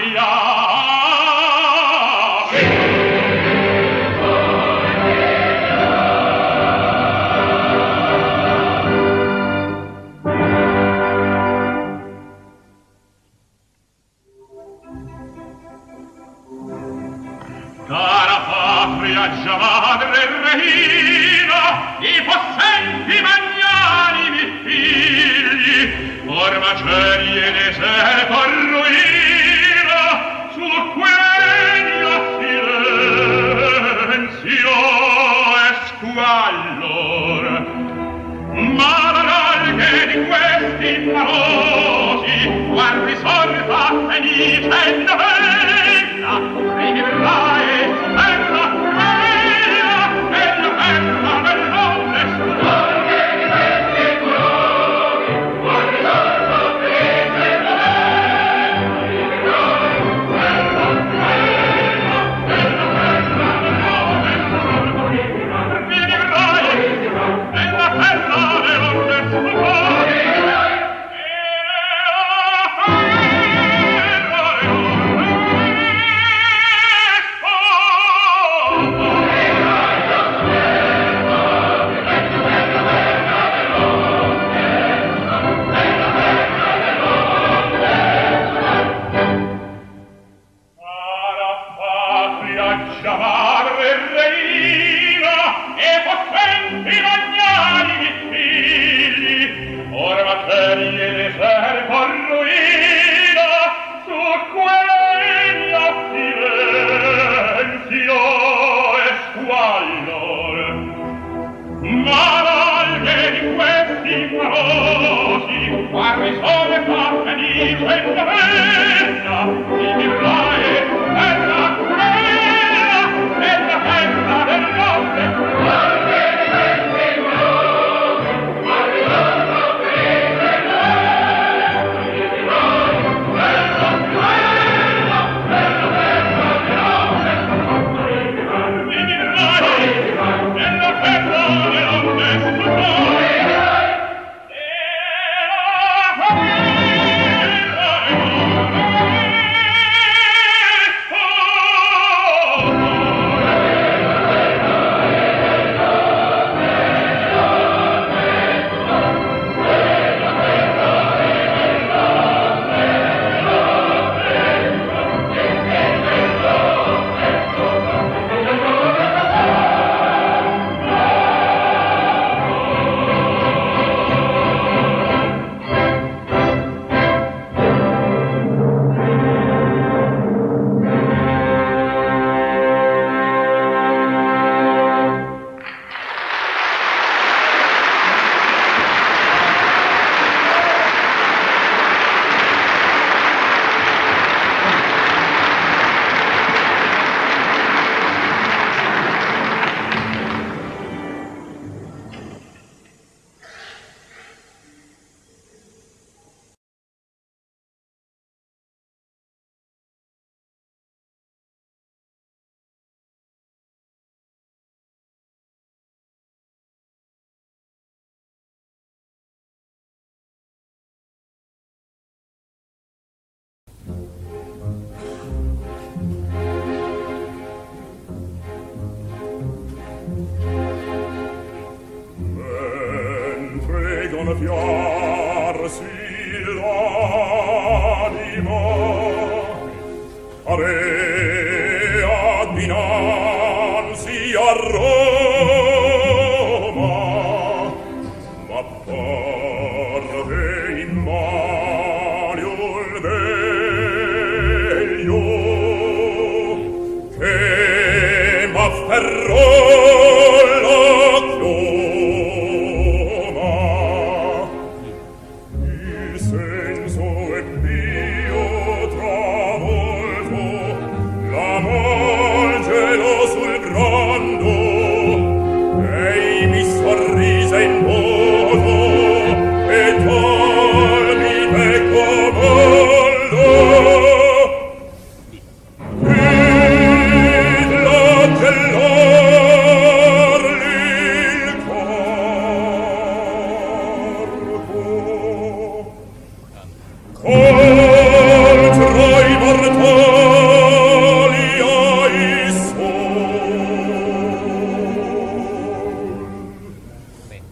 gloria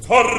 verrät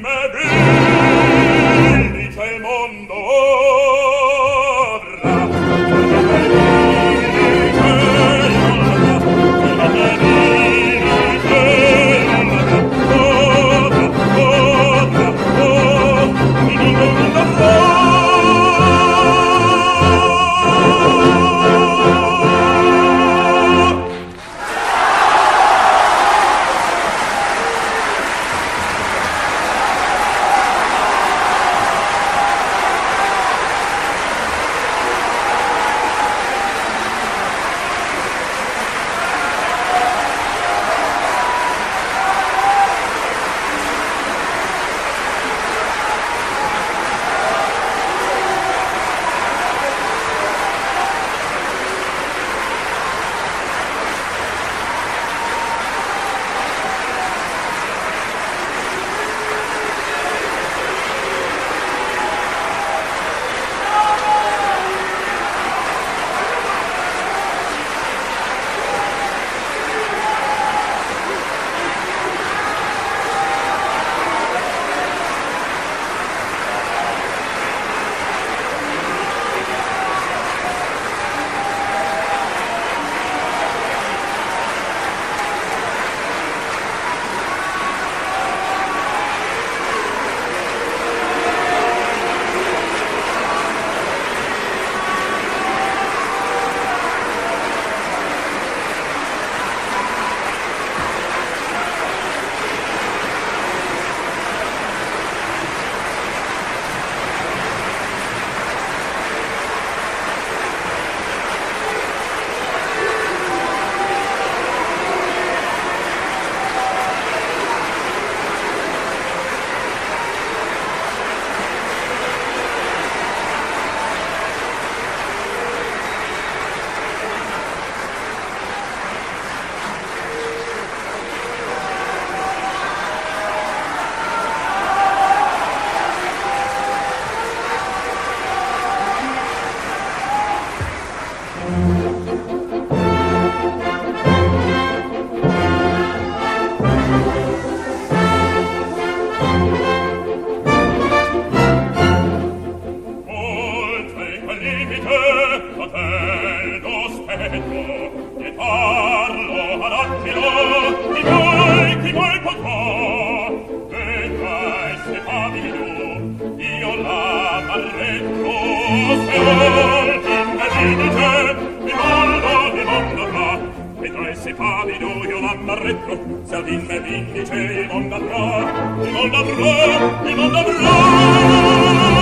me benedice il mondo. limite fratello stretto e parlo ad Attilo di voi chi mai potrò e se se avido io la barretto se volte vedete mi mondo mi mondo fa e dai se avido io la barretto se ad in me vindice il mondo avrò il mondo avrò il mondo avrò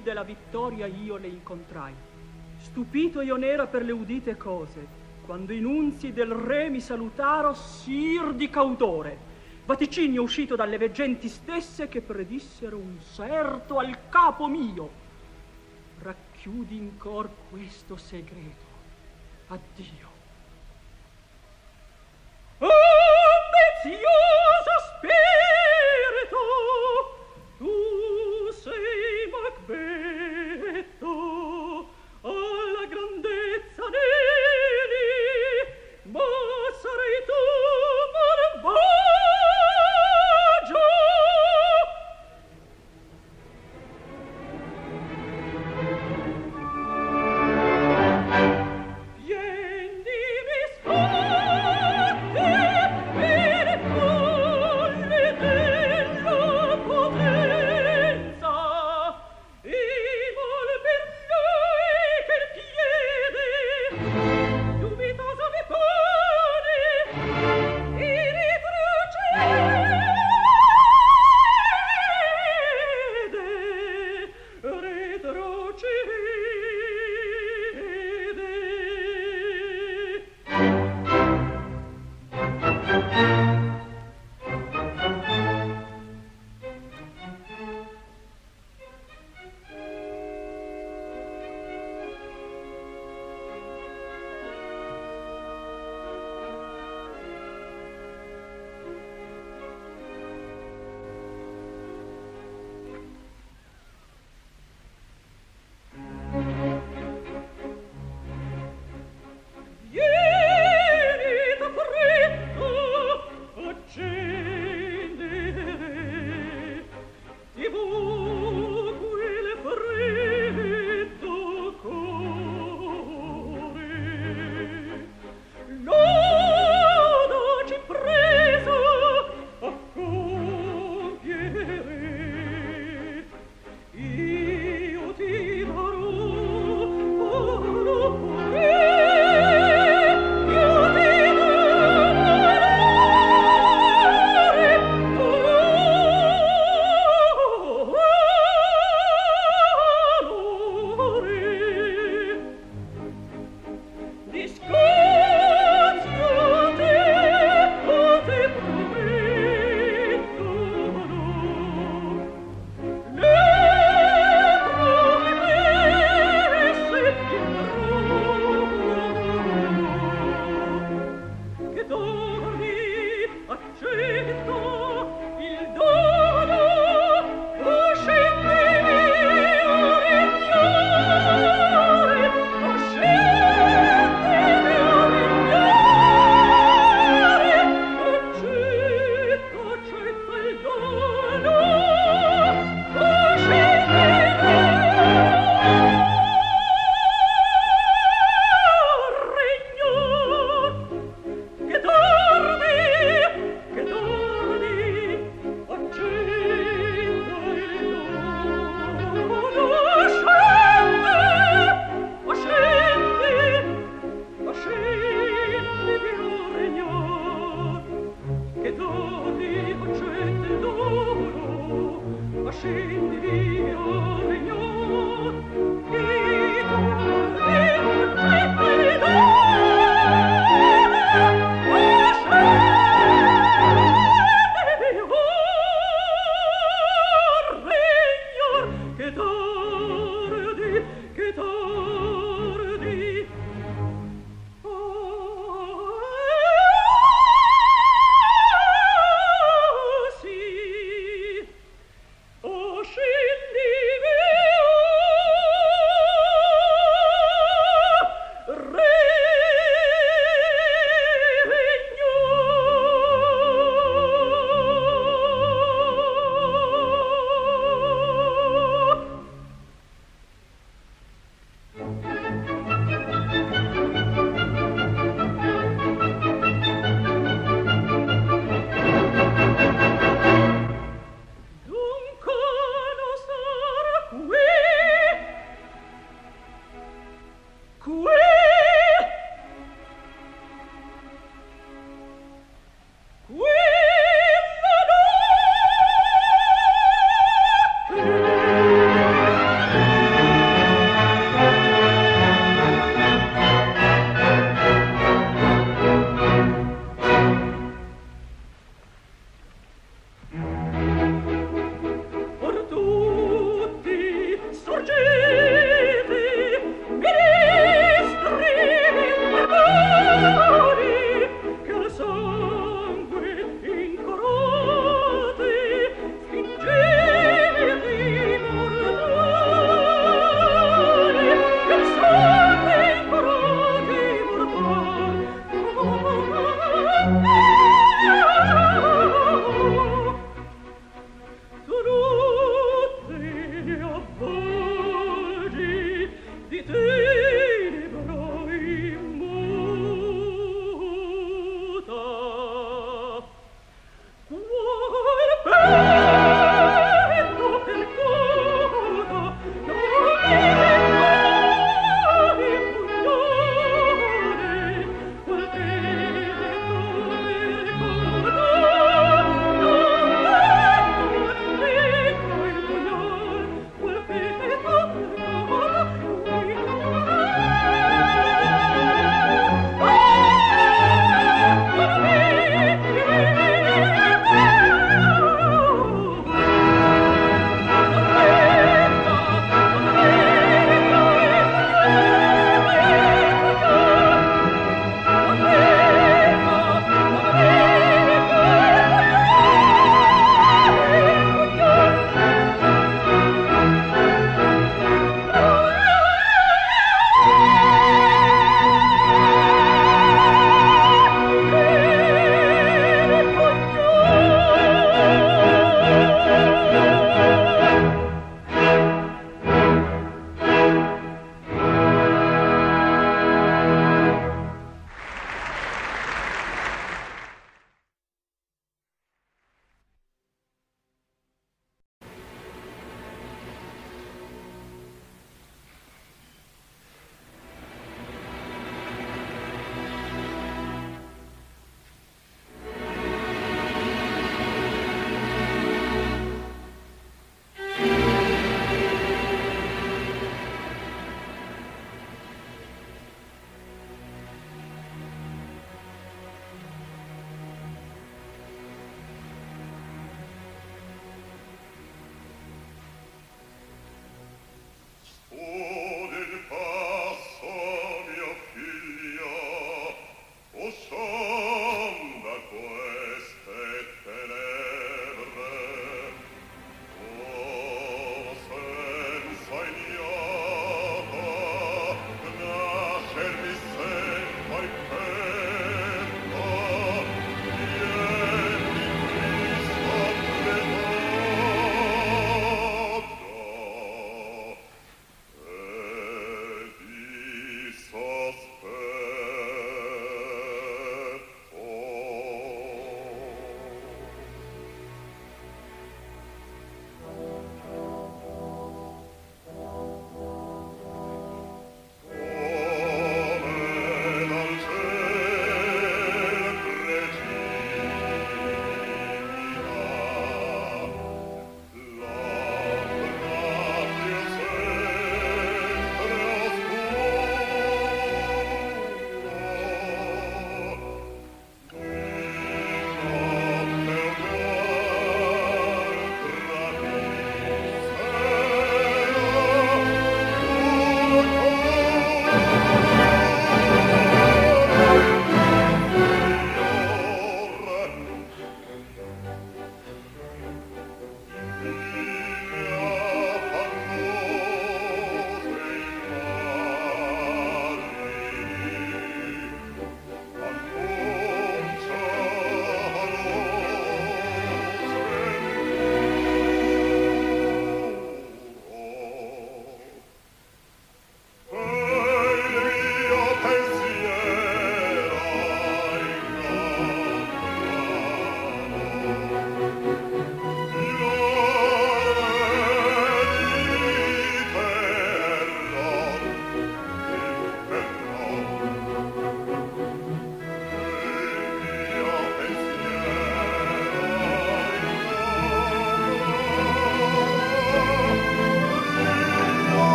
Nel dì della vittoria io le incontrai. Stupito io n'era per le udite cose, quando i nunzi del re mi salutaro sir di caudore. Vaticinio uscito dalle veggenti stesse che predissero un serto al capo mio. Racchiudi in cor questo segreto. Addio. Ambizioso spirito,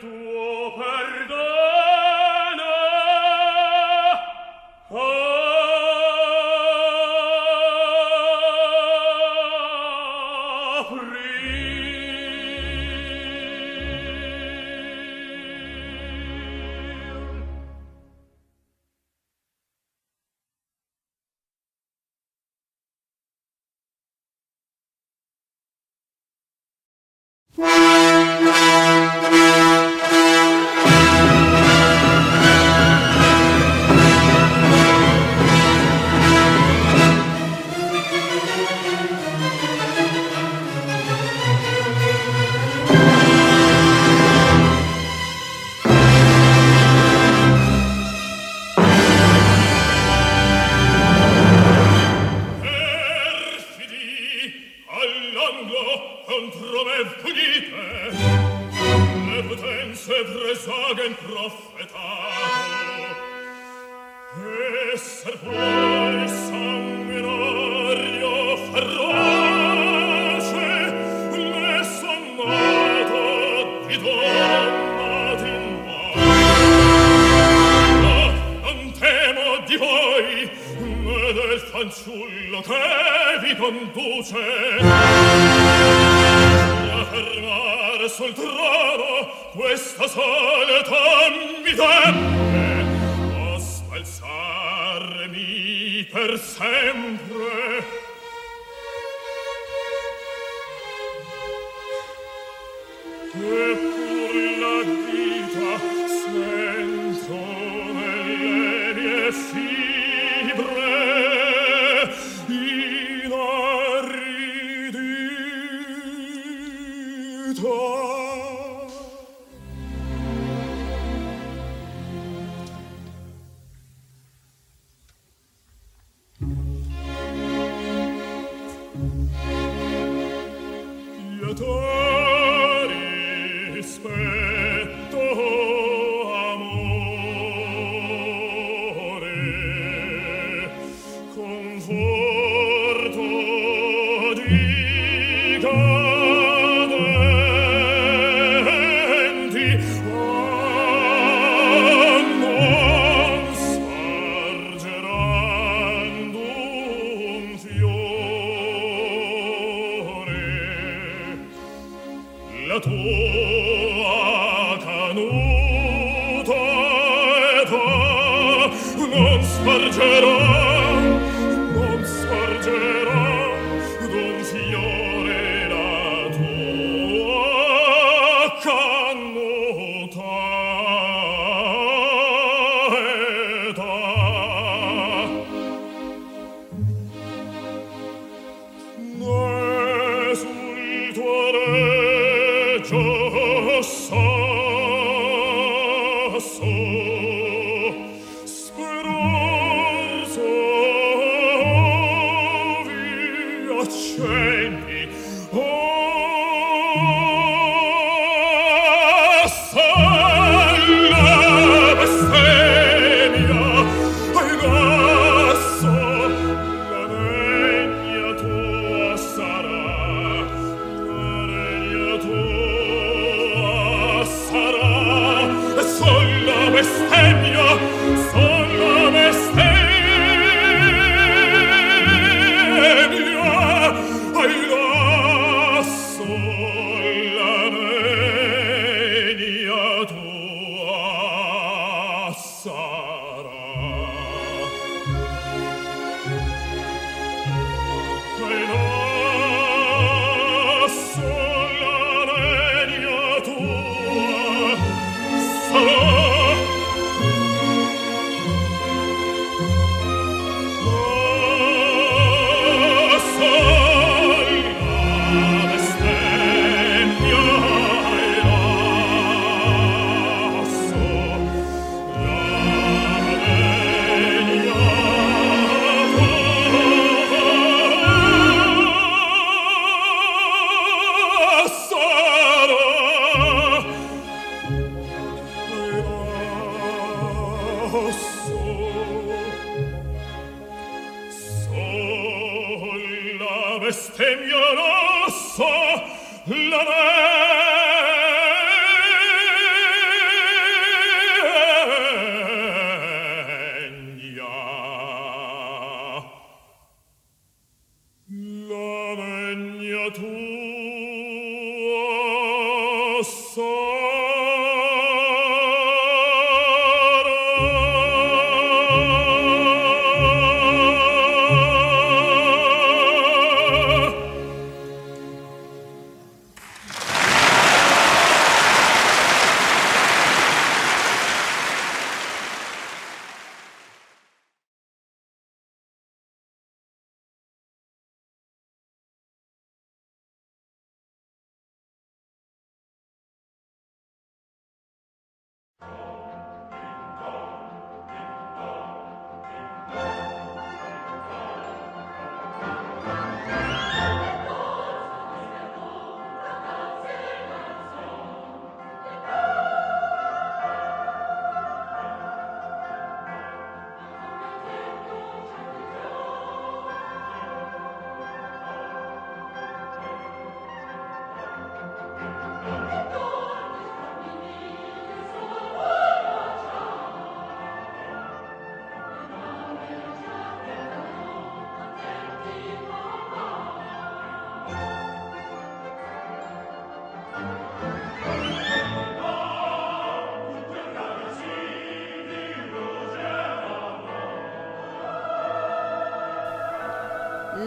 tuo.